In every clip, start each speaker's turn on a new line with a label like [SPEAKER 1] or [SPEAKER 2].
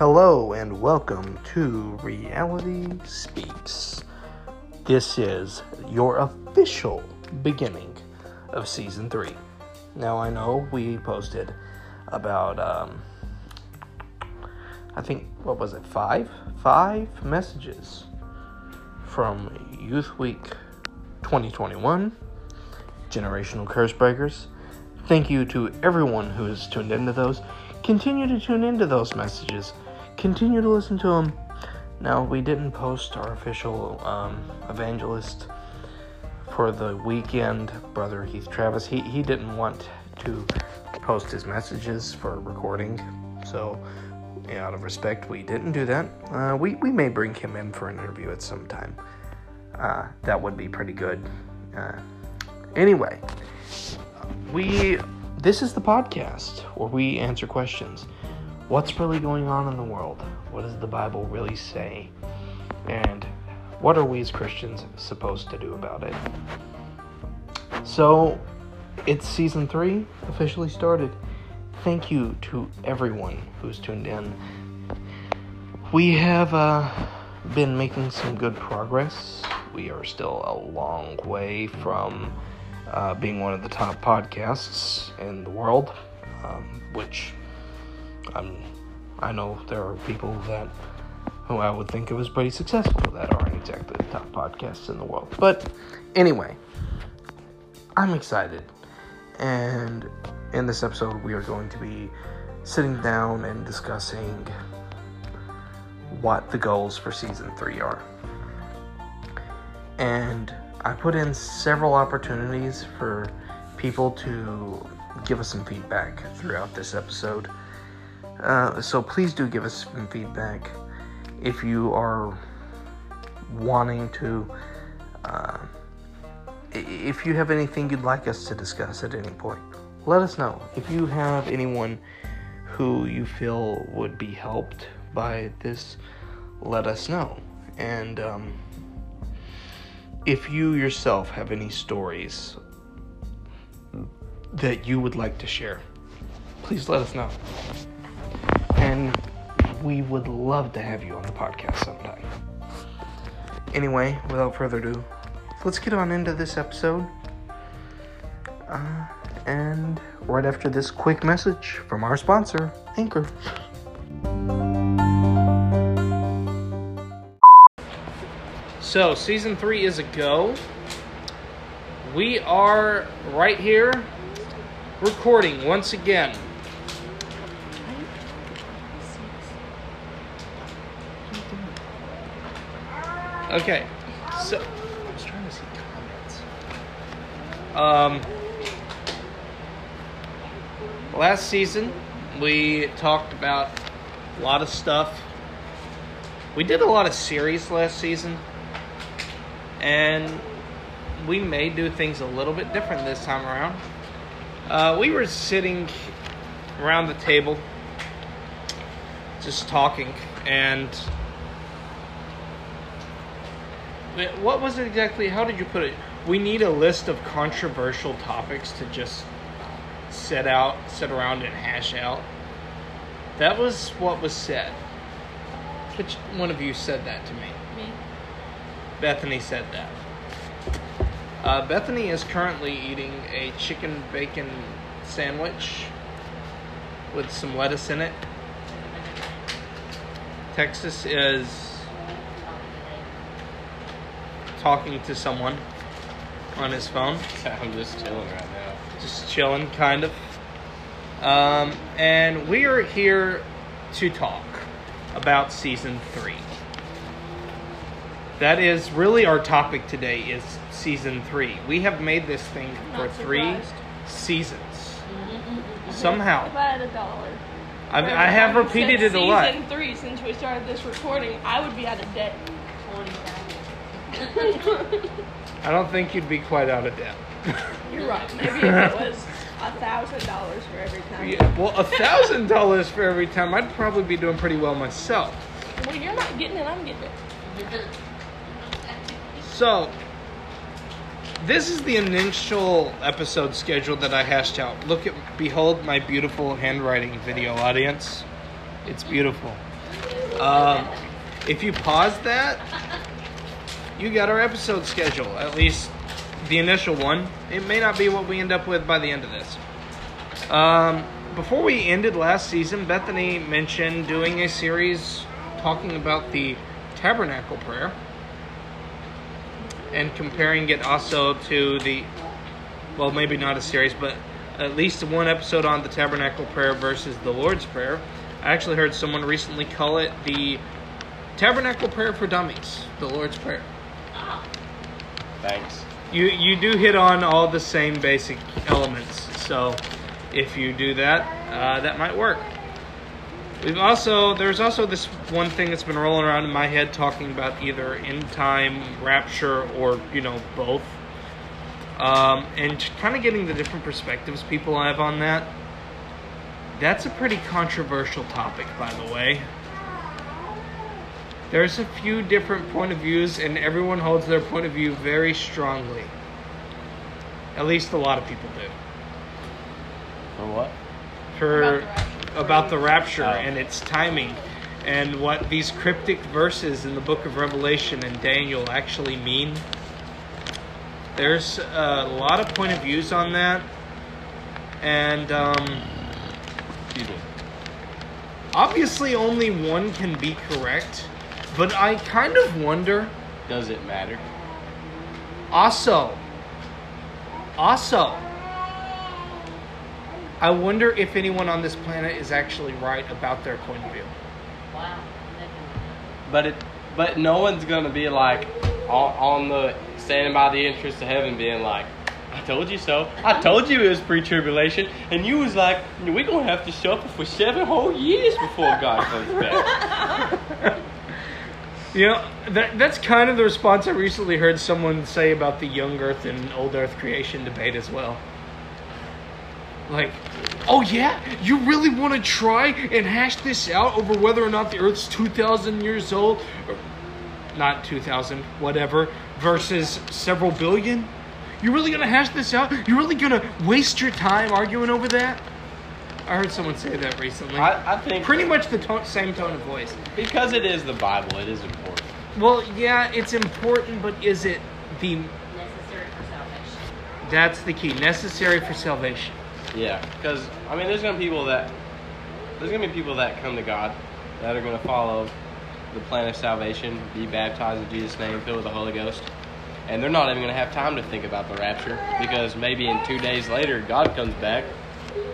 [SPEAKER 1] Hello and welcome to Reality Speaks. This is your official beginning of season three. Now, I know we posted about, um, I think, what was it, five? Five messages from Youth Week 2021, Generational Curse Breakers. Thank you to everyone who has tuned into those. Continue to tune into those messages. Continue to listen to him. Now, we didn't post our official um, evangelist for the weekend, Brother Heath Travis. He, he didn't want to post his messages for recording, so out of respect, we didn't do that. Uh, we, we may bring him in for an interview at some time. Uh, that would be pretty good. Uh, anyway, we this is the podcast where we answer questions. What's really going on in the world? What does the Bible really say? And what are we as Christians supposed to do about it? So, it's season three officially started. Thank you to everyone who's tuned in. We have uh, been making some good progress. We are still a long way from uh, being one of the top podcasts in the world, um, which I'm, I know there are people that who I would think of as pretty successful that aren't exactly the top podcasts in the world. But anyway, I'm excited. And in this episode, we are going to be sitting down and discussing what the goals for season three are. And I put in several opportunities for people to give us some feedback throughout this episode. Uh, so please do give us some feedback if you are wanting to. Uh, if you have anything you'd like us to discuss at any point, let us know. If you have anyone who you feel would be helped by this, let us know. And um, if you yourself have any stories that you would like to share, please let us know. And we would love to have you on the podcast sometime. Anyway, without further ado, let's get on into this episode. Uh, and right after this quick message from our sponsor, Anchor. So, season three is a go. We are right here recording once again. Okay, so I was trying to see comments. Um, last season we talked about a lot of stuff. We did a lot of series last season, and we may do things a little bit different this time around. Uh, we were sitting around the table, just talking, and what was it exactly? How did you put it? We need a list of controversial topics to just set out, sit around, and hash out. That was what was said. Which one of you said that to me?
[SPEAKER 2] Me.
[SPEAKER 1] Bethany said that. Uh, Bethany is currently eating a chicken bacon sandwich with some lettuce in it. Texas is talking to someone on his phone.
[SPEAKER 3] I'm just chilling right now.
[SPEAKER 1] Just chilling, kind of. Um, and we are here to talk about season three. That is really our topic today is season three. We have made this thing for three
[SPEAKER 2] surprised.
[SPEAKER 1] seasons. Somehow.
[SPEAKER 2] If I had a dollar.
[SPEAKER 1] I, I have repeated it a lot.
[SPEAKER 2] Season three, since we started this recording, I would be out of debt.
[SPEAKER 1] I don't think you'd be quite out of debt.
[SPEAKER 2] You're right. Maybe if it was a thousand dollars for every time.
[SPEAKER 1] Yeah, well, a thousand dollars for every time, I'd probably be doing pretty well myself.
[SPEAKER 2] Well, you're not getting it. I'm getting it.
[SPEAKER 1] So, this is the initial episode schedule that I hashed out. Look at, behold my beautiful handwriting video audience. It's beautiful. Um, if you pause that, you got our episode schedule. At least the initial one. It may not be what we end up with by the end of this. Um, before we ended last season, Bethany mentioned doing a series talking about the tabernacle prayer and comparing it also to the well maybe not a series but at least one episode on the tabernacle prayer versus the lord's prayer i actually heard someone recently call it the tabernacle prayer for dummies the lord's prayer
[SPEAKER 3] Thanks.
[SPEAKER 1] you you do hit on all the same basic elements so if you do that uh, that might work. We've also there's also this one thing that's been rolling around in my head talking about either end time rapture or you know both. Um, and kind of getting the different perspectives people have on that. That's a pretty controversial topic by the way there's a few different point of views and everyone holds their point of view very strongly at least a lot of people do
[SPEAKER 3] For what?
[SPEAKER 1] for
[SPEAKER 2] About the rapture.
[SPEAKER 1] about the rapture
[SPEAKER 3] Oh.
[SPEAKER 1] and its timing and what these cryptic verses in the book of Revelation and Daniel actually mean. There's a lot of point of views on that, and um, obviously only one can be correct. But I kind of wonder
[SPEAKER 3] Does it matter?
[SPEAKER 1] Also, also, I wonder if anyone on this planet is actually right about their point of view.
[SPEAKER 4] Wow.
[SPEAKER 3] But it, but no one's gonna be like on, on the standing by the entrance to heaven, being like, "I told you so. I told you it was pre-tribulation," and you was like, "We're gonna have to suffer for seven whole years before God comes back."
[SPEAKER 1] You know, that, that's kind of the response I recently heard someone say about the young Earth and old Earth creation debate as well. Like, oh yeah, you really want to try and hash this out over whether or not the Earth's 2,000 years old? Or, not 2,000, whatever, versus several billion? You're really gonna hash this out? You're really gonna waste your time arguing over that? I heard someone say that recently.
[SPEAKER 3] I, I think
[SPEAKER 1] Pretty much the tone, same tone of voice.
[SPEAKER 3] because it is the Bible, it is important.
[SPEAKER 1] Well, yeah, it's important, but is it the
[SPEAKER 4] Necessary for salvation.
[SPEAKER 1] that's the key, necessary for salvation.
[SPEAKER 3] Yeah, because I mean, there's gonna be people that there's gonna be people that come to God that are gonna follow the plan of salvation, be baptized in Jesus' name, filled with the Holy Ghost, and they're not even gonna have time to think about the rapture because maybe in two days later God comes back.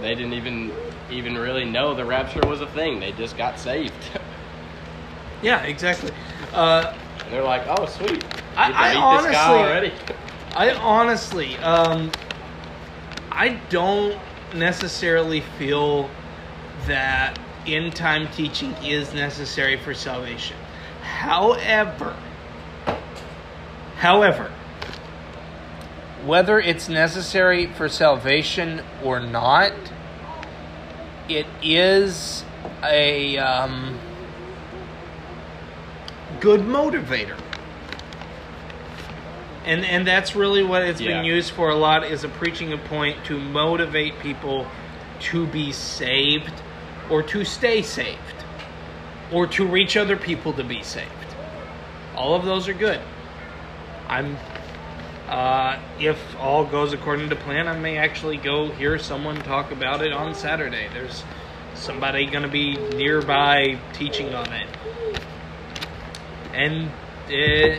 [SPEAKER 3] They didn't even even really know the rapture was a thing. They just got saved.
[SPEAKER 1] Yeah, exactly. Uh,
[SPEAKER 3] and they're like, "Oh, sweet,
[SPEAKER 1] I- I honestly-
[SPEAKER 3] already."
[SPEAKER 1] I honestly, um, I don't necessarily feel that end time teaching is necessary for salvation. However, however, whether it's necessary for salvation or not, it is a um, good motivator. And and that's really what it's
[SPEAKER 3] Yeah.
[SPEAKER 1] been used for a lot is a preaching a point to motivate people to be saved or to stay saved or to reach other people to be saved. All of those are good. I'm uh, if all goes according to plan i may actually go hear someone talk about it on saturday. There's somebody going to be nearby teaching on it. And uh,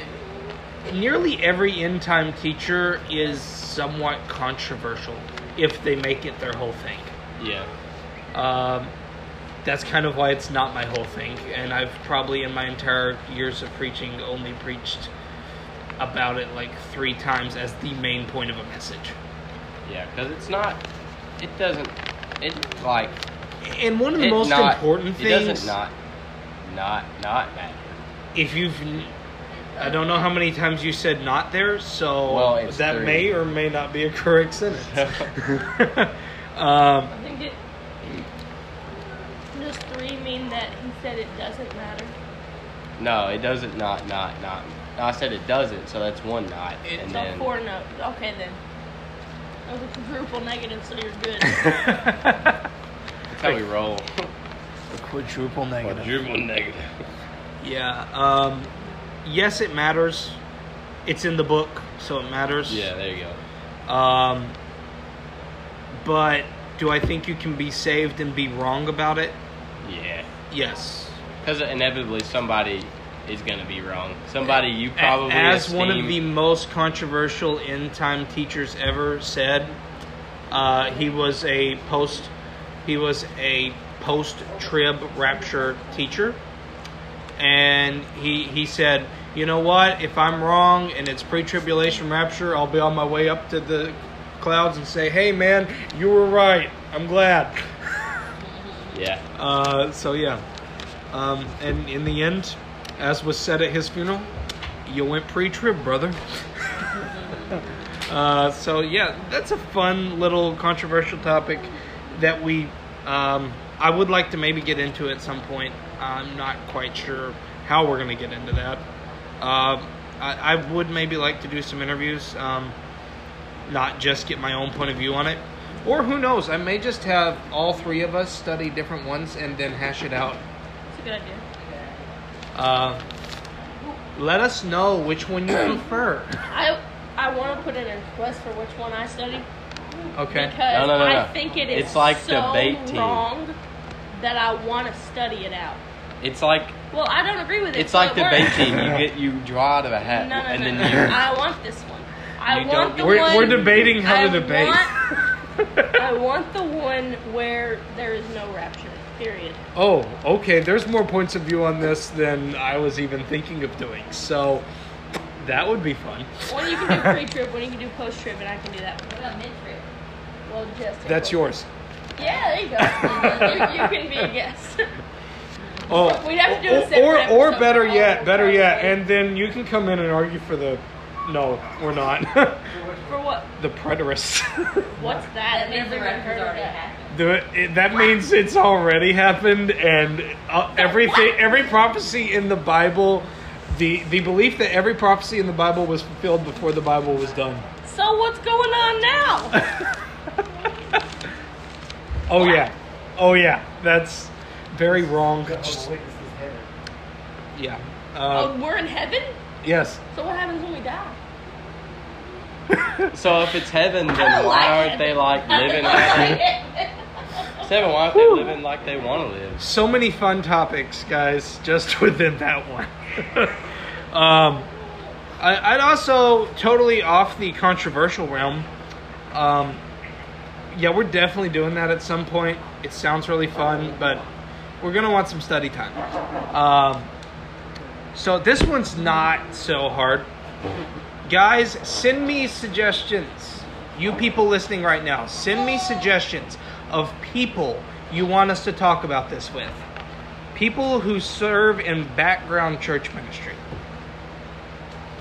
[SPEAKER 1] nearly every end time teacher is somewhat controversial if they make it their whole thing.
[SPEAKER 3] Yeah,
[SPEAKER 1] Um, that's kind of why it's not my whole thing, and I've probably in my entire years of preaching only preached about it like three times as the main point of a message.
[SPEAKER 3] yeah, because it's not. It doesn't. It like
[SPEAKER 1] And one of the most
[SPEAKER 3] not-
[SPEAKER 1] important things.
[SPEAKER 3] It doesn't not not not matter.
[SPEAKER 1] if you've, I don't know how many times you said not there, so
[SPEAKER 3] Well,
[SPEAKER 1] that
[SPEAKER 3] three.
[SPEAKER 1] may or may not be a correct sentence. um,
[SPEAKER 2] I think it. Does three mean that he said it doesn't matter?
[SPEAKER 3] No, it doesn't not not not. No, I said it doesn't, so that's one not.
[SPEAKER 1] It's
[SPEAKER 3] and
[SPEAKER 2] So
[SPEAKER 3] then
[SPEAKER 2] four no. Okay then. That was a quadruple negative, so you're good.
[SPEAKER 3] that's how we roll.
[SPEAKER 1] Quadruple negative.
[SPEAKER 3] Quadruple negative.
[SPEAKER 1] Yeah. Um, yes, it matters. It's in the book, so it matters.
[SPEAKER 3] Yeah, there you go.
[SPEAKER 1] Um, but do I think you can be saved and be wrong about it?
[SPEAKER 3] Yeah.
[SPEAKER 1] Yes.
[SPEAKER 3] Because inevitably somebody is going to be wrong. Somebody you probably
[SPEAKER 1] As one of the most controversial end time teachers ever said, uh, he was a post he was a post trib rapture teacher. And he he said, you know what, if I'm wrong and it's pre tribulation rapture, I'll be on my way up to the clouds and say, Hey man, you were right. I'm glad.
[SPEAKER 3] Yeah.
[SPEAKER 1] Uh, so yeah, um, and in the end, as was said at his funeral, you went pre-trib, brother. uh, so yeah, that's a fun little controversial topic that we. Um, I would like to maybe get into at some point. I'm not quite sure how we're going to get into that. Um I, I would maybe like to do some interviews, um, not just get my own point of view on it. Or who knows, I may just have all three of us study different ones and then hash it out.
[SPEAKER 2] It's a good idea.
[SPEAKER 1] Uh, let us know which one you prefer.
[SPEAKER 2] I I want to put in a request for which one I study
[SPEAKER 1] Okay.
[SPEAKER 2] because
[SPEAKER 3] No, no, no,
[SPEAKER 2] I think it is
[SPEAKER 3] It's like
[SPEAKER 2] so
[SPEAKER 3] debate team.
[SPEAKER 2] wrong that I want to study it out.
[SPEAKER 3] It's like
[SPEAKER 2] Well, I don't agree with it.
[SPEAKER 3] it's like
[SPEAKER 2] it
[SPEAKER 3] debate team. You get you draw out of a hat
[SPEAKER 2] No, no,
[SPEAKER 3] and
[SPEAKER 2] no,
[SPEAKER 3] then
[SPEAKER 2] no.
[SPEAKER 3] you
[SPEAKER 2] I want this one. I
[SPEAKER 3] You
[SPEAKER 2] want the
[SPEAKER 1] We're,
[SPEAKER 2] one.
[SPEAKER 1] we're debating how
[SPEAKER 2] I
[SPEAKER 1] to debate.
[SPEAKER 2] Want, I want the one where there is no rapture. Period.
[SPEAKER 1] oh, okay. There's more points of view on this than I was even thinking of doing. So that would be fun.
[SPEAKER 2] One you can do pre-trib, one you can do post-trib, and I can do that one.
[SPEAKER 4] What about mid-trib?
[SPEAKER 2] Well, just
[SPEAKER 1] That's yours.
[SPEAKER 2] Yeah, there you go. Uh, you, you can be a guest.
[SPEAKER 1] Oh,
[SPEAKER 2] We'd have to do a
[SPEAKER 1] or-
[SPEAKER 2] separate
[SPEAKER 1] or, or
[SPEAKER 2] episode
[SPEAKER 1] better
[SPEAKER 2] oh,
[SPEAKER 1] yet, better yet, and then you can come in and argue for the. No, we're not.
[SPEAKER 2] For what?
[SPEAKER 1] the preterists.
[SPEAKER 2] What's that?
[SPEAKER 4] That means
[SPEAKER 2] I've
[SPEAKER 4] the
[SPEAKER 2] never
[SPEAKER 4] rapture's
[SPEAKER 2] heard of
[SPEAKER 4] already happened.
[SPEAKER 1] The, it, that means it's already happened, and uh, everything, every prophecy in the Bible, the the belief that every prophecy in the Bible was fulfilled before the Bible was done.
[SPEAKER 2] So what's going on now?
[SPEAKER 1] Oh yeah, oh yeah, that's very wrong. Just- Yeah.
[SPEAKER 2] oh,
[SPEAKER 1] Uh,
[SPEAKER 2] we're in heaven.
[SPEAKER 1] yes.
[SPEAKER 2] So what happens when we die?
[SPEAKER 3] So if it's heaven, then why
[SPEAKER 2] like
[SPEAKER 3] aren't they like living like Seven, why aren't they living like they want to live?
[SPEAKER 1] So many fun topics, guys, just within that one. um, I, I'd also totally off the controversial realm. Um, yeah, we're definitely doing that at some point. It sounds really fun, but we're gonna want some study time. Um, so this one's not so hard. Guys, send me suggestions. You people listening right now, send me suggestions of people you want us to talk about this with. People who serve in background church ministry.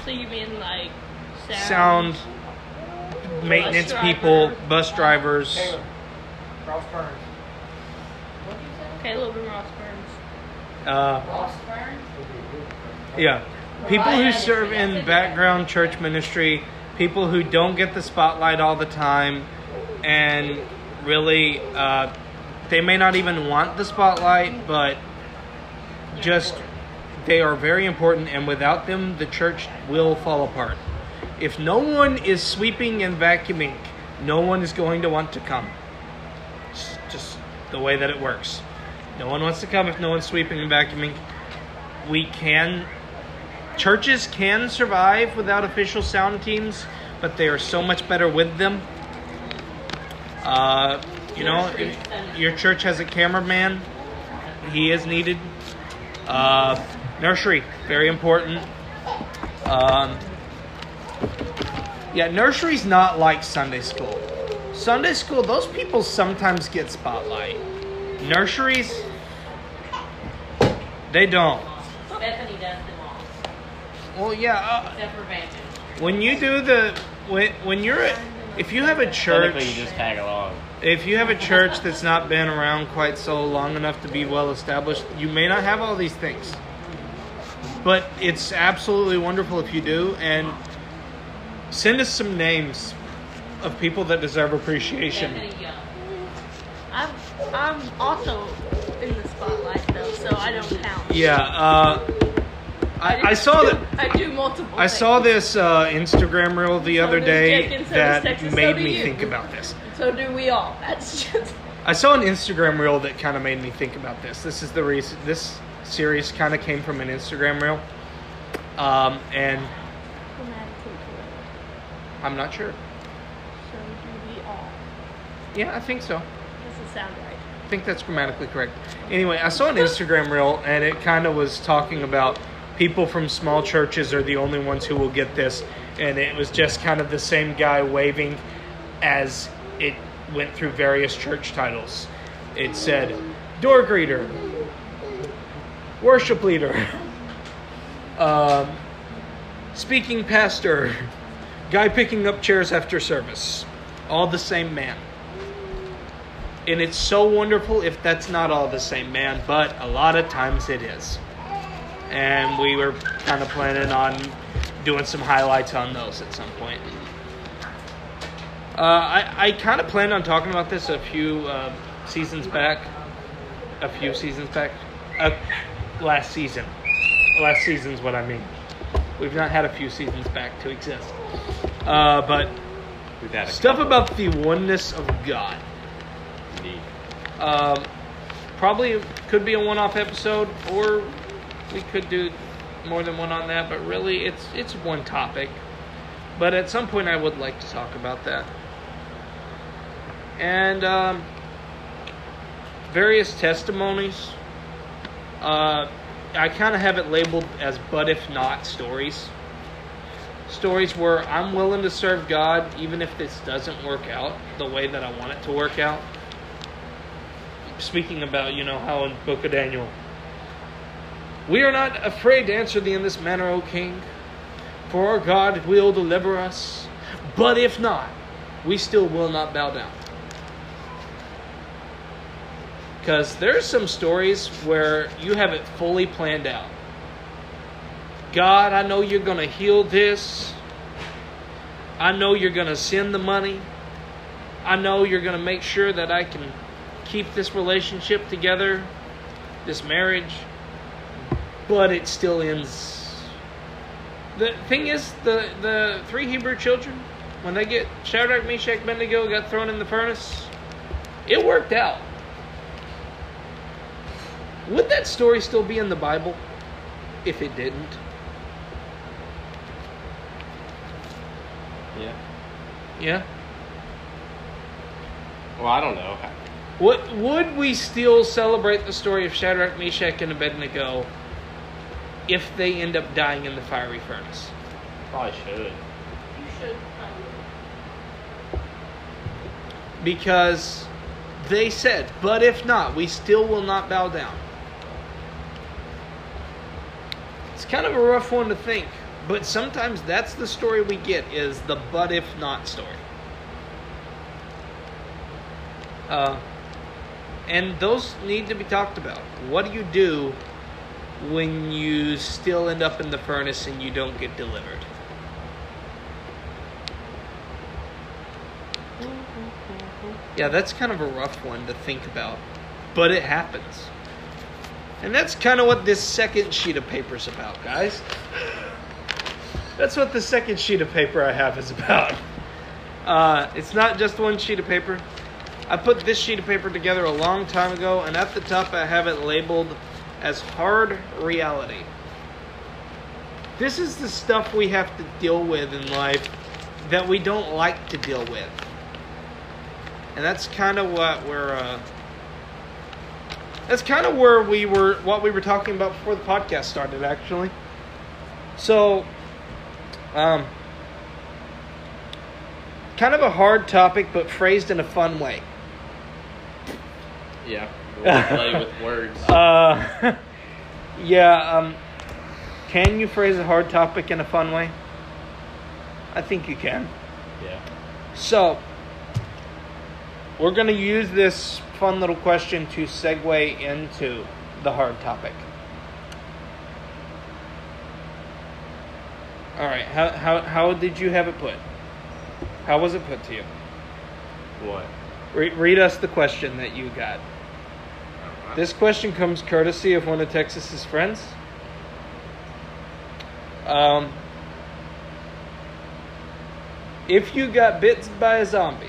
[SPEAKER 2] So you mean like
[SPEAKER 1] Sound, maintenance
[SPEAKER 2] Bus
[SPEAKER 1] people, bus drivers.
[SPEAKER 5] Ross Burns.
[SPEAKER 4] What'd you say?
[SPEAKER 2] Caleb and Ross Burns.
[SPEAKER 1] Uh,
[SPEAKER 4] Ross Burns?
[SPEAKER 1] Yeah. People who serve in background church ministry, people who don't get the spotlight all the time, and really, uh, they may not even want the spotlight, but just they are very important, and without them, the church will fall apart. If no one is sweeping and vacuuming, no one is going to want to come. It's just the way that it works. No one wants to come if no one's sweeping and vacuuming. We can churches can survive without official sound teams, but they are so much better with them. Uh, you know, your church has a cameraman, he is needed. Uh, nursery, very important. Um, yeah, nursery's not like Sunday school. Sunday school, those people sometimes get spotlight. Nurseries, they don't.
[SPEAKER 4] Bethany does
[SPEAKER 1] Well, yeah, uh,
[SPEAKER 4] except for Vantage.
[SPEAKER 1] when you do the when when you're a, if you have a church
[SPEAKER 3] Technically, you just tag along.
[SPEAKER 1] if you have a church that's not been around quite so long enough to be well established you may not have all these things but it's absolutely wonderful if you do and send us some names of people that deserve appreciation
[SPEAKER 4] Bethany Young.
[SPEAKER 2] I'm I'm also in the spotlight though, so I don't count.
[SPEAKER 1] Yeah, uh, I, I saw that.
[SPEAKER 2] I do multiple.
[SPEAKER 1] I saw this uh, Instagram reel the
[SPEAKER 2] So
[SPEAKER 1] other day
[SPEAKER 2] so
[SPEAKER 1] that
[SPEAKER 2] Texas, so
[SPEAKER 1] made me
[SPEAKER 2] you.
[SPEAKER 1] think about this.
[SPEAKER 2] So do we all. That's just.
[SPEAKER 1] I saw an Instagram reel that kind of made me think about this. This is the reason this series kind of came from an Instagram reel, um, and I'm not sure.
[SPEAKER 2] So do we all.
[SPEAKER 1] Yeah, I think so.
[SPEAKER 2] Doesn't sound right.
[SPEAKER 1] I think that's grammatically correct. Anyway, I saw an Instagram reel and it kind of was talking about people from small churches are the only ones who will get this. And it was just kind of the same guy waving as it went through various church titles. It said, door greeter, worship leader, um, speaking pastor, guy picking up chairs after service. All the same man and it's so wonderful if that's not all the same man, but a lot of times it is. And we were kind of planning on doing some highlights on those at some point. Uh, I, I kind of planned on talking about this a few uh, seasons back. A few seasons back. Uh, last season. Last season's what I mean. We've not had a few seasons back to exist. Uh, but stuff
[SPEAKER 3] couple.
[SPEAKER 1] about the oneness of God.
[SPEAKER 3] Indeed.
[SPEAKER 1] Um, probably could be a one-off episode, or we could do more than one on that. But really, it's it's one topic. But at some point, I would like to talk about that. And um, various testimonies. Uh, I kind of have it labeled as "but if not" stories. Stories where I'm willing to serve God even if this doesn't work out the way that I want it to work out speaking about, you know, how in Book of Daniel, we are not afraid to answer thee in this manner, O king, for our God will deliver us. But if not, we still will not bow down. Because there's some stories where you have it fully planned out. God, I know you're going to heal this. I know you're going to send the money. I know you're going to make sure that I can keep this relationship together, this marriage, but it still ends. The thing is, the the three Hebrew children, when they get Shadrach, Meshach, Abednego got thrown in the furnace, it worked out. Would that story still be in the Bible if it didn't?
[SPEAKER 3] Yeah.
[SPEAKER 1] Yeah.
[SPEAKER 3] Well, I don't know.
[SPEAKER 1] What would we still celebrate the story of Shadrach, Meshach, and Abednego if they end up dying in the fiery furnace?
[SPEAKER 3] Probably should.
[SPEAKER 2] You should.
[SPEAKER 1] Because they said, "But if not, we still will not bow down." It's kind of a rough one to think, but sometimes that's the story we get is the "but if not" story. Uh, and those need to be talked about. What do you do when you still end up in the furnace and you don't get delivered? Yeah, that's kind of a rough one to think about, but it happens. And that's kind of what this second sheet of paper is about, guys. That's what the second sheet of paper I have is about. Uh, it's not just one sheet of paper. I put this sheet of paper together a long time ago, and at the top I have it labeled as hard reality. This is the stuff we have to deal with in life that we don't like to deal with. And that's kind of what we're uh, that's kind of where we were what we were talking about before the podcast started actually. So um kind of a hard topic but phrased in a fun way.
[SPEAKER 3] Yeah. Play with words.
[SPEAKER 1] Uh, yeah. Um, can you phrase a hard topic in a fun way? I think you can.
[SPEAKER 3] yeah.
[SPEAKER 1] So, we're going to use this fun little question to segue into the hard topic. All right. How how how did you have it put? How was it put to you?
[SPEAKER 3] What?
[SPEAKER 1] Re- read us the question that you got. This question comes courtesy of one of Texas's friends. Um, if you got bit by a zombie,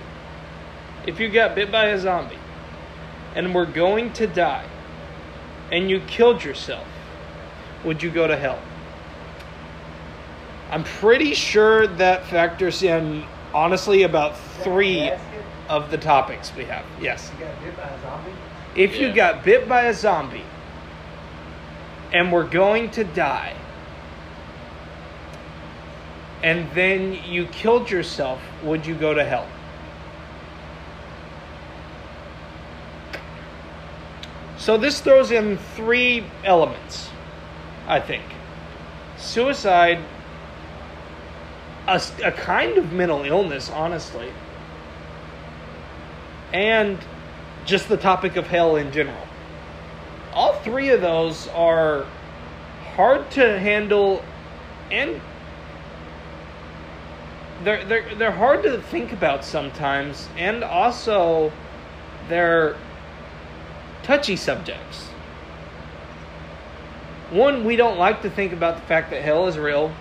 [SPEAKER 1] if you got bit by a zombie, and were going to die, and you killed yourself, would you go to hell? I'm pretty sure that factors in, honestly, about three of the topics we have. Yes.
[SPEAKER 5] You got bit by a zombie?
[SPEAKER 1] If you got bit by a zombie and were going to die, and then you killed yourself, would you go to hell? So this throws in three elements, I think. Suicide, a kind of mental illness, honestly, and just the topic of hell in general. All three of those are hard to handle and they're, they're, they're hard to think about sometimes, and also they're touchy subjects. One, we don't like to think about the fact that hell is real,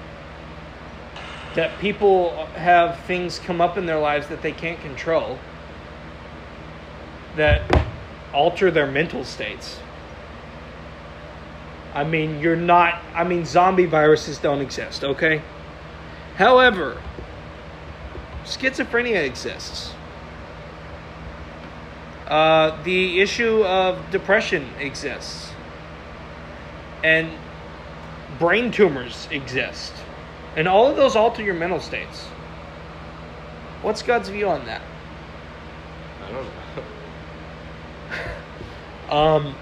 [SPEAKER 1] that people have things come up in their lives that they can't control, that alter their mental states. I mean, you're not, I mean, zombie viruses don't exist, okay? However, schizophrenia exists. Uh, the issue of depression exists. And brain tumors exist. And all of those alter your mental states. What's God's view on that?
[SPEAKER 3] I don't know.
[SPEAKER 1] Um,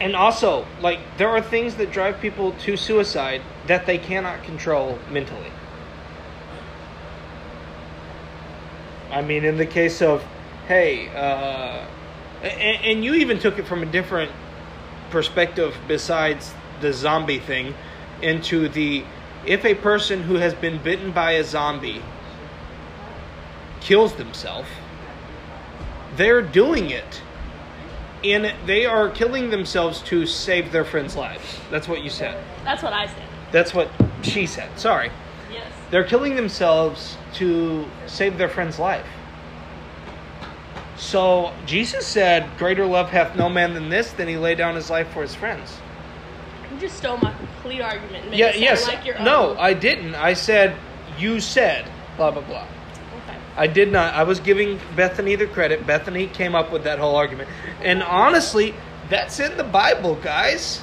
[SPEAKER 1] and also, like, there are things that drive people to suicide that they cannot control mentally. I mean, in the case of, hey, uh, and, and you even took it from a different perspective besides the zombie thing into the if a person who has been bitten by a zombie kills themselves they're doing it and they are killing themselves to save their friends' lives. That's what you said.
[SPEAKER 2] That's what I said.
[SPEAKER 1] That's what she said. Sorry.
[SPEAKER 2] Yes.
[SPEAKER 1] They're killing themselves to save their friend's life. So Jesus said, Greater love hath no man than this, than he lay down his life for his friends.
[SPEAKER 2] You just stole my complete argument. and made
[SPEAKER 1] Yeah, yes.
[SPEAKER 2] Like
[SPEAKER 1] no,
[SPEAKER 2] own.
[SPEAKER 1] I didn't. I said, You said, blah, blah, blah. I did not. I was giving Bethany the credit. Bethany came up with that whole argument. And honestly, that's in the Bible, guys.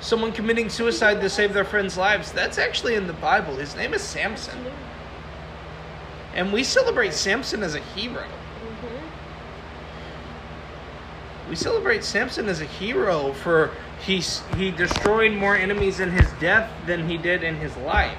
[SPEAKER 1] Someone committing suicide to save their friends' lives. That's actually in the Bible. His name is Samson. And we celebrate Samson as a hero.
[SPEAKER 2] Mhm.
[SPEAKER 1] We celebrate Samson as a hero for he he destroyed more enemies in his death than he did in his life.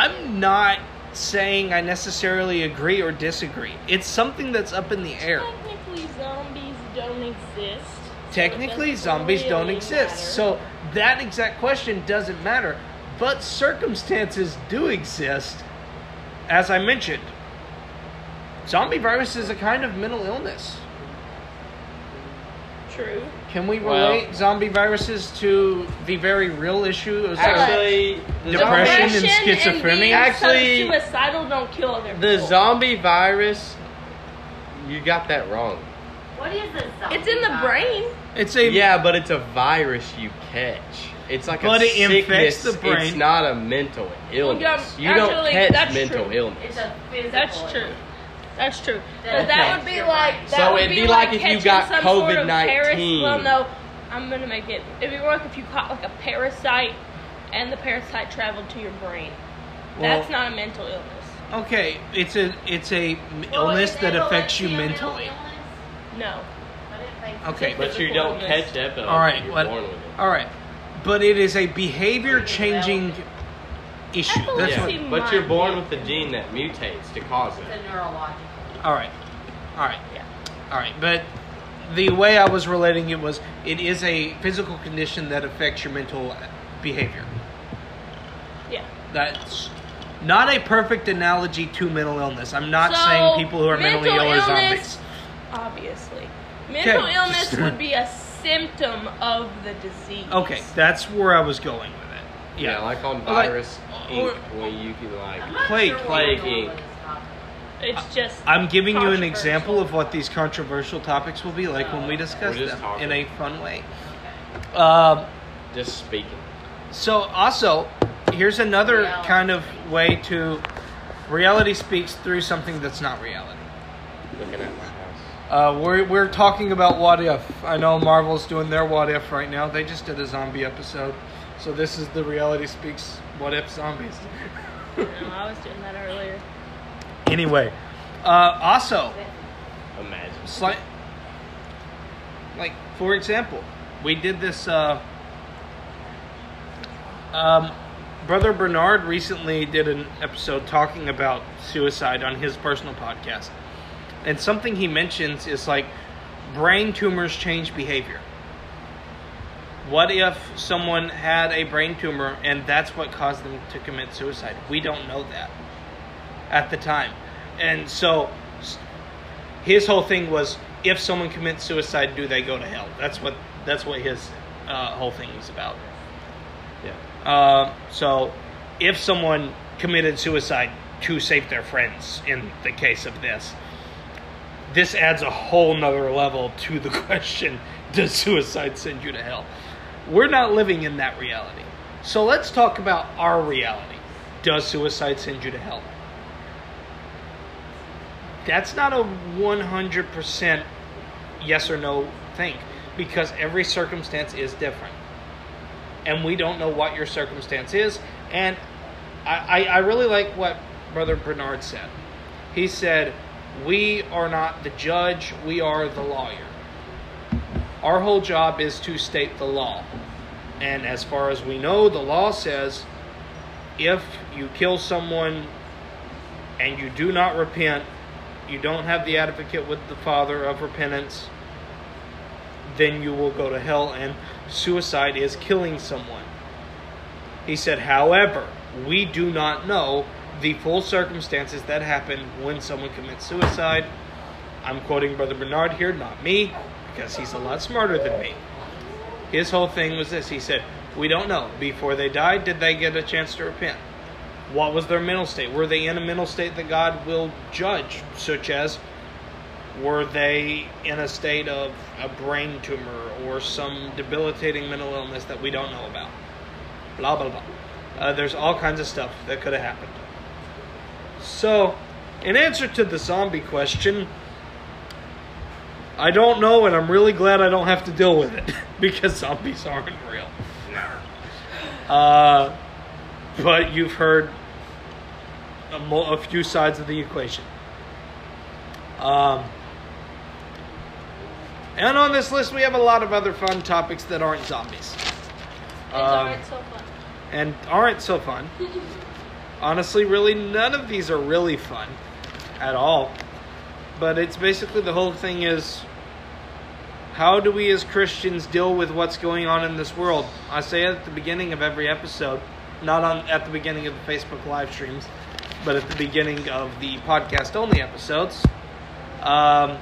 [SPEAKER 1] I'm not saying I necessarily agree or disagree. It's something that's up in the air.
[SPEAKER 2] Technically, zombies don't exist.
[SPEAKER 1] Technically,
[SPEAKER 2] doesn't
[SPEAKER 1] zombies don't
[SPEAKER 2] really
[SPEAKER 1] exist.
[SPEAKER 2] matter.
[SPEAKER 1] So that exact question doesn't matter. But circumstances do exist. As I mentioned, zombie virus is a kind of mental illness.
[SPEAKER 2] True.
[SPEAKER 1] Can we
[SPEAKER 3] Well-
[SPEAKER 1] relate zombie viruses to the very real issue of
[SPEAKER 3] Actually, the
[SPEAKER 1] Depression and schizophrenia?
[SPEAKER 2] being
[SPEAKER 3] Actually,
[SPEAKER 2] suicidal don't kill other
[SPEAKER 3] the zombie virus, you got that wrong.
[SPEAKER 4] What is a zombie
[SPEAKER 2] It's in the
[SPEAKER 4] virus?
[SPEAKER 2] brain.
[SPEAKER 1] It's a
[SPEAKER 3] Yeah, but it's a virus you catch. It's like
[SPEAKER 1] But
[SPEAKER 3] a
[SPEAKER 1] it infects the brain.
[SPEAKER 3] It's not a mental illness.
[SPEAKER 2] yeah,
[SPEAKER 3] you don't
[SPEAKER 2] actually,
[SPEAKER 3] catch
[SPEAKER 2] that's
[SPEAKER 3] mental
[SPEAKER 2] true.
[SPEAKER 3] illness.
[SPEAKER 4] It's a physical.
[SPEAKER 2] That's true. That's true. But that would be like that
[SPEAKER 3] So
[SPEAKER 2] would
[SPEAKER 3] it'd
[SPEAKER 2] be
[SPEAKER 3] be like if you
[SPEAKER 2] catching
[SPEAKER 3] got
[SPEAKER 2] some sort of
[SPEAKER 3] COVID-19.
[SPEAKER 2] paras- Well, no, I'm gonna make it. It'd be like if you caught like a parasite, and the parasite traveled to your brain. That's
[SPEAKER 1] Well-
[SPEAKER 2] not a mental illness.
[SPEAKER 1] okay. It's a it's a m-
[SPEAKER 4] Well,
[SPEAKER 1] illness that affects you mentally.
[SPEAKER 2] No.
[SPEAKER 4] I didn't think so.
[SPEAKER 1] Okay,
[SPEAKER 3] But you don't
[SPEAKER 2] illness.
[SPEAKER 3] catch epilepsy.
[SPEAKER 1] All right,
[SPEAKER 3] You're
[SPEAKER 1] what-
[SPEAKER 3] born with it.
[SPEAKER 1] All right, but it is a behavior changing issue. That's
[SPEAKER 2] Epilepsy
[SPEAKER 1] what.
[SPEAKER 3] But you're born with the gene that mutates to cause
[SPEAKER 4] It's
[SPEAKER 3] it.
[SPEAKER 4] a neurological.
[SPEAKER 1] All right, all right,
[SPEAKER 2] Yeah.
[SPEAKER 1] all right. But the way I was relating it was, it is a physical condition that affects your mental behavior.
[SPEAKER 2] Yeah.
[SPEAKER 1] That's not a perfect analogy to mental illness. I'm not
[SPEAKER 2] So,
[SPEAKER 1] saying people who are mentally ill are zombies.
[SPEAKER 2] Obviously. Mental
[SPEAKER 1] Okay.
[SPEAKER 2] illness would be a symptom of the disease.
[SPEAKER 1] Okay, that's where I was going with it.
[SPEAKER 3] Yeah,
[SPEAKER 1] Yeah,
[SPEAKER 3] like on
[SPEAKER 1] Like-
[SPEAKER 3] virus
[SPEAKER 1] or-
[SPEAKER 3] ink, when you can like.
[SPEAKER 4] I'm
[SPEAKER 1] Plague-
[SPEAKER 4] sure
[SPEAKER 3] plague ink.
[SPEAKER 4] With this topic.
[SPEAKER 2] It's just.
[SPEAKER 1] I'm giving you an example of what these controversial topics will be like when we discuss
[SPEAKER 3] We're just
[SPEAKER 1] them
[SPEAKER 3] talking.
[SPEAKER 1] in a fun way. Um,
[SPEAKER 3] Just speaking.
[SPEAKER 1] So also, here's another
[SPEAKER 4] Reality.
[SPEAKER 1] kind of way to reality speaks through something that's not reality.
[SPEAKER 3] Looking at my house.
[SPEAKER 1] Uh, we're we're talking about what if. I know Marvel's doing their what if right now. They just did a zombie episode, so this is the reality speaks what if zombies.
[SPEAKER 2] No, I was doing that earlier.
[SPEAKER 1] Anyway, uh, also,
[SPEAKER 3] Imagine.
[SPEAKER 1] slight, like for example, we did this. Uh, um, Brother Bernard recently did an episode talking about suicide on his personal podcast, and something he mentions is like brain tumors change behavior. What if someone had a brain tumor and that's what caused them to commit suicide? We don't know that at the time. And so his whole thing was if someone commits suicide, do they go to hell? That's what that's what his uh, whole thing was about.
[SPEAKER 3] Yeah.
[SPEAKER 1] Uh, so, if someone committed suicide to save their friends, in the case of this, this adds a whole nother level to the question Does suicide send you to hell? We're not living in that reality. So, let's talk about our reality. Does suicide send you to hell? That's not a 100% yes or no thing because every circumstance is different and we don't know what your circumstance is. And I, I, I really like what Brother Bernard said. He said, We are not the judge, we are the lawyer. Our whole job is to state the law. And as far as we know, the law says if you kill someone and you do not repent, you don't have the advocate with the Father of repentance, then you will go to hell, and suicide is killing someone. He said, however, we do not know the full circumstances that happen when someone commits suicide. I'm quoting Brother Bernard here, not me, because he's a lot smarter than me. His whole thing was this he said, We don't know. Before they died, did they get a chance to repent? What was their mental state? Were they in a mental state that God will judge, such as were they in a state of a brain tumor or some debilitating mental illness that we don't know about? Blah, blah, blah. Uh, there's all kinds of stuff that could have happened. So, in answer to the zombie question, I don't know, and I'm really glad I don't have to deal with it because zombies aren't real. Uh, but you've heard a, mo- a few sides of the equation. Um, and on this list, we have a lot of other fun topics that aren't zombies. Um,
[SPEAKER 2] alright so fun.
[SPEAKER 1] and aren't so fun. Honestly, really, none of these are really fun at all. But it's basically the whole thing is how do we as Christians deal with what's going on in this world? I say it at the beginning of every episode, not on at the beginning of the Facebook live streams, but at the beginning of the podcast only episodes. Um,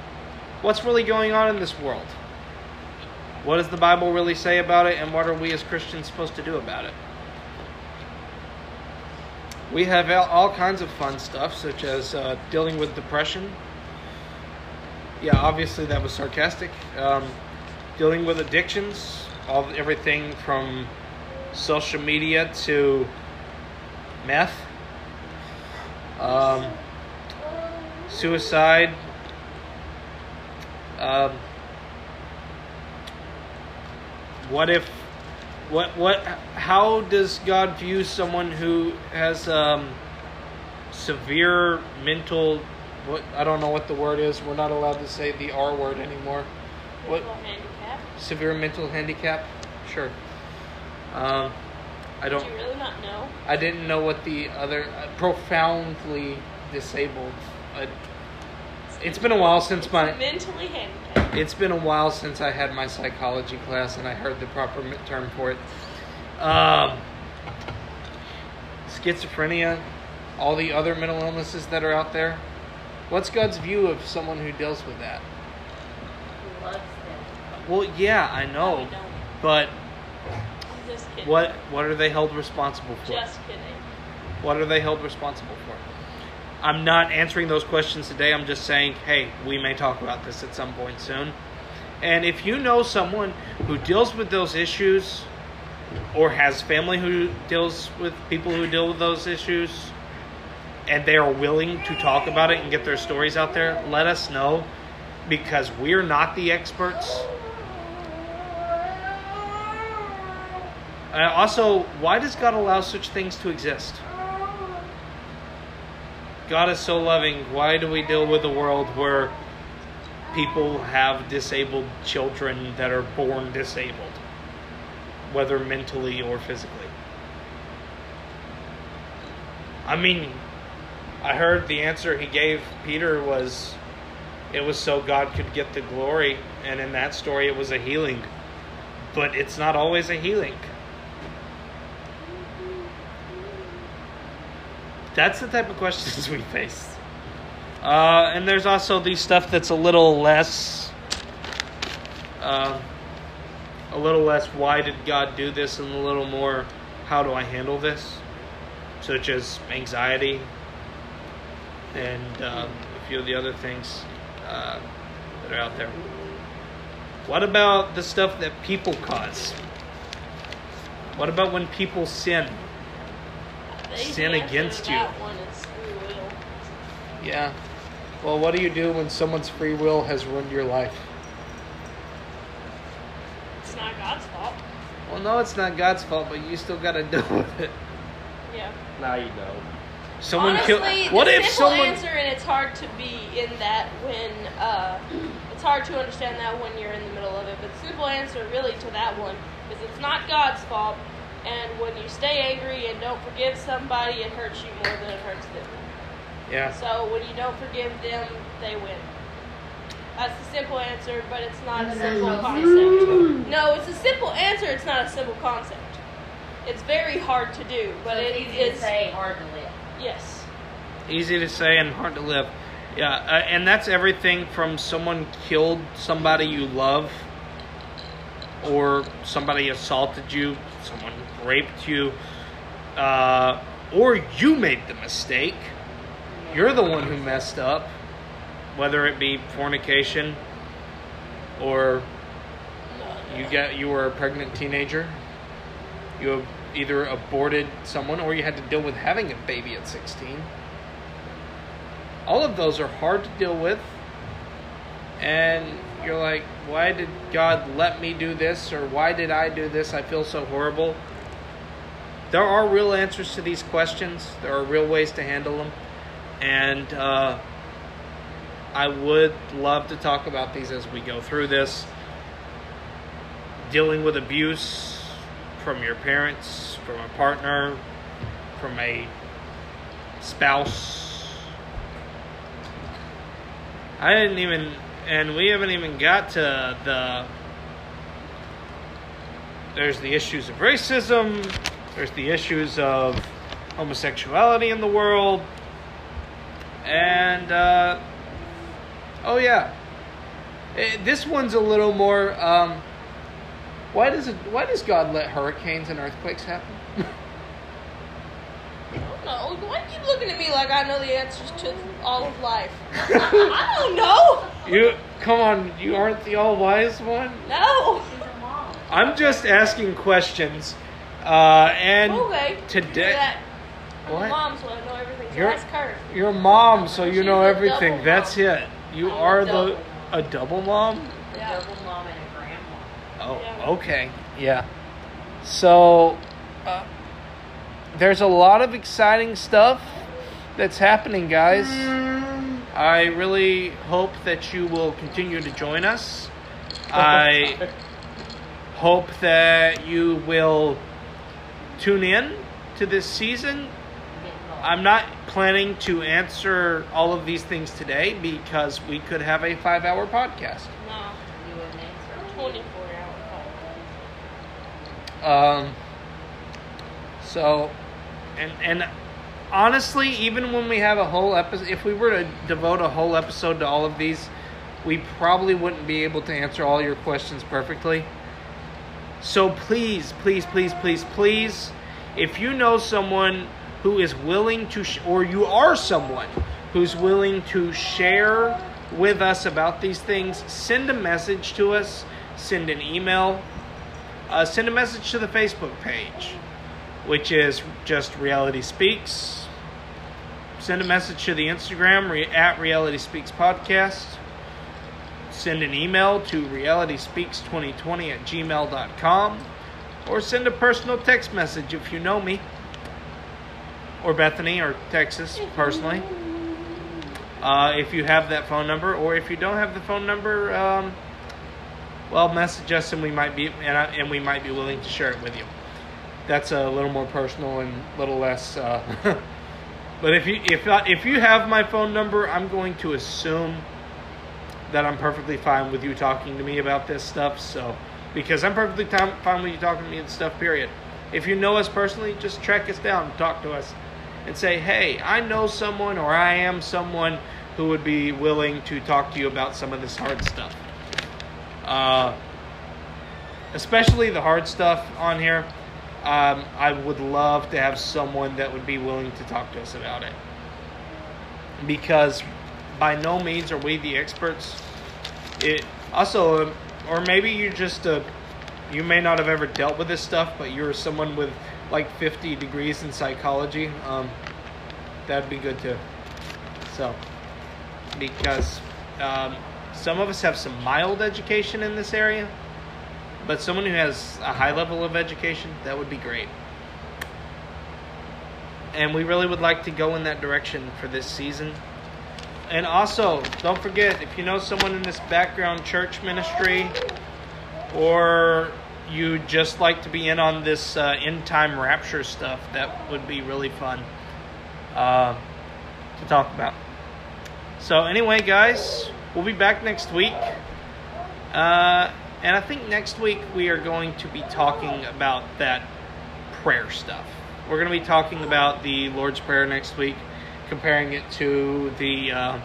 [SPEAKER 1] what's really going on in this world? What does the Bible really say about it, and what are we as Christians supposed to do about it? We have all- kinds of fun stuff, such as uh, dealing with depression. Yeah, obviously that was sarcastic. Um, dealing with addictions, all everything from social media to meth, um, suicide. Um, what if what what how does god view someone who has um severe mental what i don't know what the word is we're not allowed to say the r word anymore what
[SPEAKER 2] handicap.
[SPEAKER 1] severe mental handicap sure um i don't
[SPEAKER 2] Did you really not know?
[SPEAKER 1] i didn't know what the other uh, profoundly disabled uh, it's been a while since my
[SPEAKER 2] Mentally handicapped.
[SPEAKER 1] it's been a while since I had my psychology class and I heard the proper term for it. Um, schizophrenia, all the other mental illnesses that are out there. What's God's view of someone who deals with that?
[SPEAKER 4] He loves them.
[SPEAKER 1] Well, yeah, I
[SPEAKER 2] No,
[SPEAKER 1] know, but
[SPEAKER 2] just kidding.
[SPEAKER 1] what what are they held responsible for?
[SPEAKER 2] Just kidding.
[SPEAKER 1] What are they held responsible for? I'm not answering those questions today. I'm just saying, hey, we may talk about this at some point soon. And if you know someone who deals with those issues or has family who deals with people who deal with those issues and they are willing to talk about it and get their stories out there, let us know because we're not the experts. Uh, also, why does God allow such things to exist? God is so loving. Why do we deal with a world where people have disabled children that are born disabled, whether mentally or physically? I mean, I heard the answer he gave Peter was it was so God could get the glory, and in that story, it was a healing. But it's not always a healing. That's the type of questions we face. Uh, and there's also the stuff that's a little less, uh, a little less. Why did God do this? And a little more. How do I handle this? Such as anxiety and uh, a few of the other things uh, that are out there. What about the stuff that people cause? What about when people sin?
[SPEAKER 2] The
[SPEAKER 1] Sin against you.
[SPEAKER 2] That one is free will.
[SPEAKER 1] Yeah. Well, what do you do when someone's free will has ruined your life?
[SPEAKER 2] It's not God's fault.
[SPEAKER 1] Well, no, it's not God's fault, but you still got to deal with it.
[SPEAKER 2] Yeah.
[SPEAKER 3] Now you know.
[SPEAKER 1] Someone
[SPEAKER 2] Honestly,
[SPEAKER 1] killed. What
[SPEAKER 2] the
[SPEAKER 1] if
[SPEAKER 2] simple
[SPEAKER 1] someone?
[SPEAKER 2] answer, and it's hard to be in that when uh, it's hard to understand that when you're in the middle of it. But the simple answer, really, to that one is it's not God's fault. And when you stay angry and don't forgive somebody, it hurts you more than it hurts them.
[SPEAKER 1] Yeah.
[SPEAKER 2] So when you don't forgive them, they win. That's the simple answer, but it's not a simple concept. No, it's a simple answer. It's not a simple concept. It's very hard to do, but
[SPEAKER 4] So
[SPEAKER 2] it
[SPEAKER 4] it's easy
[SPEAKER 2] is
[SPEAKER 4] to say, hard to live.
[SPEAKER 2] yes.
[SPEAKER 1] Easy to say and hard to live. Yeah, uh, and that's everything from someone killed somebody you love, or somebody assaulted you, someone raped you, uh, or you made the mistake. You're the one who messed up, whether it be fornication or you got you were a pregnant teenager. You either aborted someone or you had to deal with having a baby at 16. All of those are hard to deal with. And you're like, why did God let me do this? Or why did I do this? I feel so horrible. There are real answers to these questions, there are real ways to handle them. And uh, I would love to talk about these as we go through this. Dealing with abuse from your parents, from a partner, from a spouse. I didn't even, and we haven't even got to the. There's the issues of racism, there's the issues of homosexuality in the world, and, uh, oh yeah. Eh, This one's a little more. Um, why does it? Why does God let hurricanes and earthquakes happen?
[SPEAKER 2] I don't know. Why are you looking at me like I know the answers to all of life? I don't know.
[SPEAKER 1] You come on, you aren't the all wise one.
[SPEAKER 2] No.
[SPEAKER 4] She's a mom.
[SPEAKER 1] I'm just asking questions, uh, and
[SPEAKER 2] Okay.
[SPEAKER 1] today
[SPEAKER 2] That, I'm
[SPEAKER 1] What?
[SPEAKER 2] mom, so I know everything. So
[SPEAKER 1] You're-
[SPEAKER 2] ask her.
[SPEAKER 1] your mom, so you
[SPEAKER 2] She's
[SPEAKER 1] know everything. That's
[SPEAKER 2] mom.
[SPEAKER 1] it. You
[SPEAKER 2] I'm a
[SPEAKER 1] are the a double mom.
[SPEAKER 4] A
[SPEAKER 2] Yeah.
[SPEAKER 4] double mom and a grandma.
[SPEAKER 1] Oh,
[SPEAKER 2] Yeah.
[SPEAKER 1] okay, yeah. So, uh, there's a lot of exciting stuff that's happening, guys. I really hope that you will continue to join us. I hope that you will tune in to this season. I'm not planning to answer all of these things today because we could have a five hour podcast.
[SPEAKER 2] No.
[SPEAKER 4] You wouldn't answer.
[SPEAKER 2] 24 hour call.
[SPEAKER 1] Um, so, and and honestly, even when we have a whole episode, if we were to devote a whole episode to all of these, we probably wouldn't be able to answer all your questions perfectly. So please, please, please, please, please, if you know someone who is willing to, sh- or you are someone who's willing to share with us about these things, send a message to us, send an email, uh, send a message to the Facebook page, which is just Reality Speaks. Send a message to the Instagram re- at Reality Speaks Podcast. Send an email to realityspeaks2020 at gmail.com. Or send a personal text message if you know me. Or Bethany or Texas personally. Uh, if you have that phone number, or if you don't have the phone number, um, well, message us and we might be and, I, and we might be willing to share it with you. That's a little more personal and a little less. Uh, but if you if I- if you have my phone number, I'm going to assume that I'm perfectly fine with you talking to me about this stuff. So because I'm perfectly time, fine with you talking to me and stuff. Period. If you know us personally, just track us down, talk to us, and say, "Hey, I know someone, or I am someone who would be willing to talk to you about some of this hard stuff." Uh, especially the hard stuff on here. Um, I would love to have someone that would be willing to talk to us about it. Because by no means are we the experts. It also, or maybe you're just a, you may not have ever dealt with this stuff, but you're someone with like 50 degrees in psychology. Um, that'd be good too. So, because um, some of us have some mild education in this area, but someone who has a high level of education, that would be great. And we really would like to go in that direction for this season. And also, don't forget if you know someone in this background church ministry, or you just like to be in on this uh, end time rapture stuff, that would be really fun uh, to talk about. So, anyway, guys, we'll be back next week. Uh, and I think next week we are going to be talking about that prayer stuff. We're going to be talking about the Lord's Prayer next week, comparing it to the uh,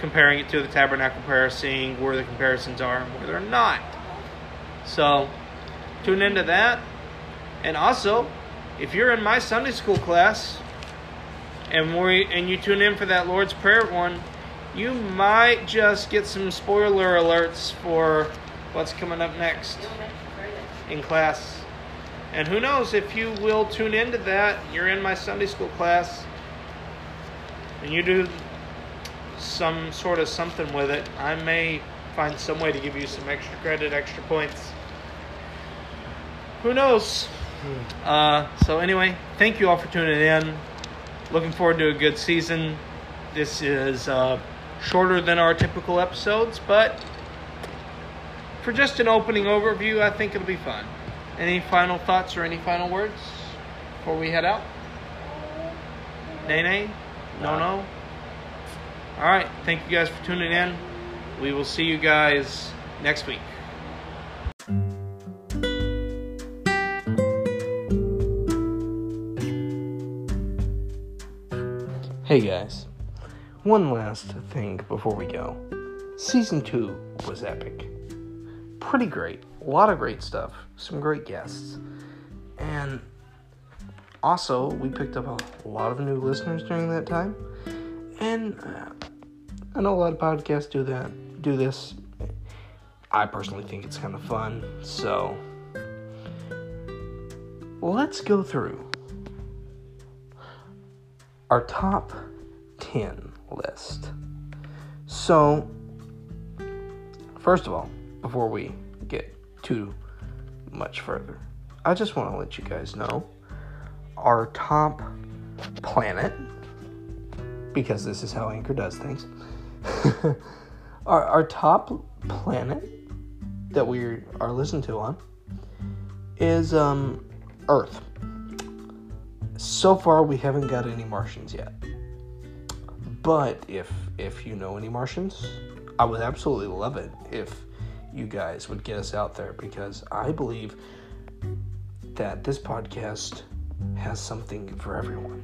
[SPEAKER 1] comparing it to the Tabernacle Prayer, seeing where the comparisons are and where they're not. So tune into that. And also, if you're in my Sunday school class and we and you tune in for that Lord's Prayer one, you might just get some spoiler alerts for what's coming up next in class. And who knows if you will tune into that, you're in my Sunday school class and you do some sort of something with it, I may find some way to give you some extra credit, extra points. Who knows? Uh, so anyway, thank you all for tuning in. Looking forward to a good season. This is uh, shorter than our typical episodes, but for just an opening overview, I think it'll be fun. Any final thoughts or any final words before we head out? Nay, nay? No, no? All right. Thank you guys for tuning in. We will see you guys next week. Hey guys, one last thing before we go. Season 2 was epic. Pretty great. A lot of great stuff. Some great guests. And also, we picked up a lot of new listeners during that time. And uh, I know a lot of podcasts do that, do this. I personally think it's kind of fun. So, let's go through our top 10 list. So, first of all, before we get too much further, I just want to let you guys know our top planet, because this is how Anchor does things. our, our top planet that we are listened to on is um, Earth. So far, we haven't got any Martians yet. But if if you know any Martians, I would absolutely love it if you guys would get us out there because I believe that this podcast has something for everyone.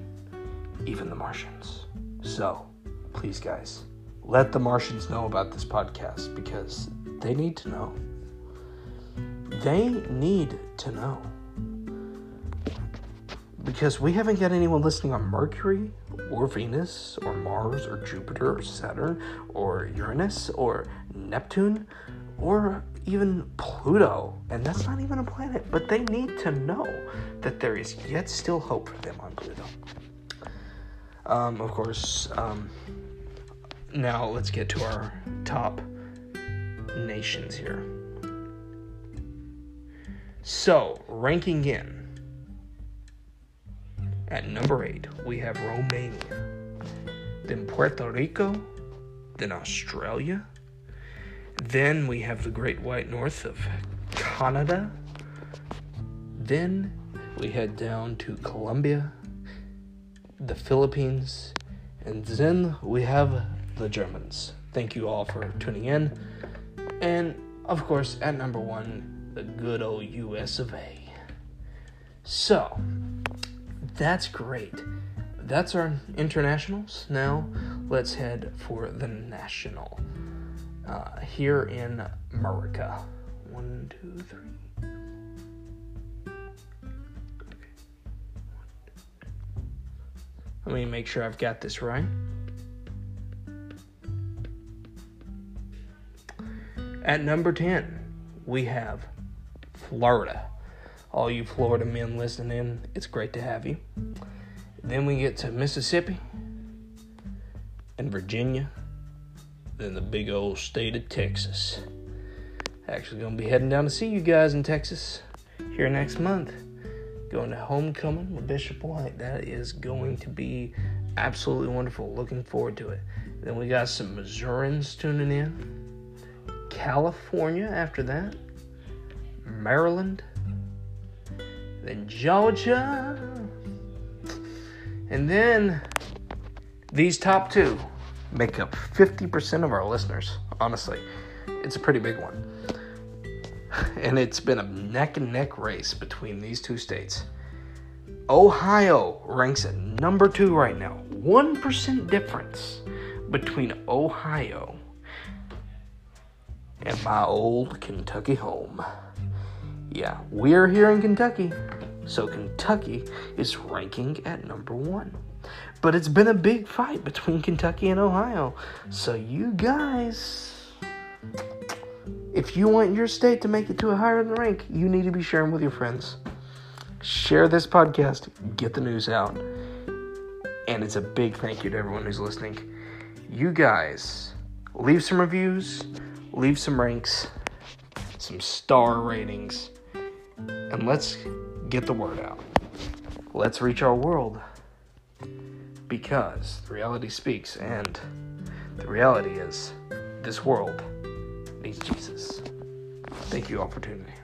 [SPEAKER 1] even the Martians. So, please, guys, let the Martians know about this podcast because they need to know. They need to know. Because we haven't got anyone listening on Mercury or Venus or Mars or Jupiter or Saturn or Uranus or Neptune or even Pluto. And that's not even a planet, but they need to know that there is yet still hope for them on Pluto. Um, of course, um, now let's get to our top nations here. So, ranking in. At number eight, we have Romania. Then Puerto Rico. Then Australia. Then we have the Great White North of Canada. Then we head down to Colombia, the Philippines, and then we have the Germans. Thank you all for tuning in. And of course, at number one, the good old US of A. So, that's great. That's our internationals. Now, let's head for the national. Uh, here in America. One, two, three. Let me make sure I've got this right. At number 10, we have Florida. All you Florida men listening in, it's great to have you. Then we get to Mississippi and Virginia, then the big old state of Texas. Actually, gonna be heading down to see you guys in Texas here next month. Going to homecoming with Bishop White. That is going to be absolutely wonderful. Looking forward to it. Then we got some Missourians tuning in. California after that. Maryland. Then Georgia. And then these top two make up 50% of our listeners. Honestly, it's a pretty big one. And it's been a neck and neck race between these two states. Ohio ranks at number two right now. 1% difference between Ohio and my old Kentucky home. Yeah, we're here in Kentucky, so Kentucky is ranking at number one. But it's been a big fight between Kentucky and Ohio. So, you guys, if you want your state to make it to a higher rank, you need to be sharing with your friends. Share this podcast, get the news out. And it's a big thank you to everyone who's listening. You guys, leave some reviews, leave some ranks, some star ratings, and let's get the word out. Let's reach our world because the reality speaks, and the reality is this world needs Jesus. Thank you all for tuning in.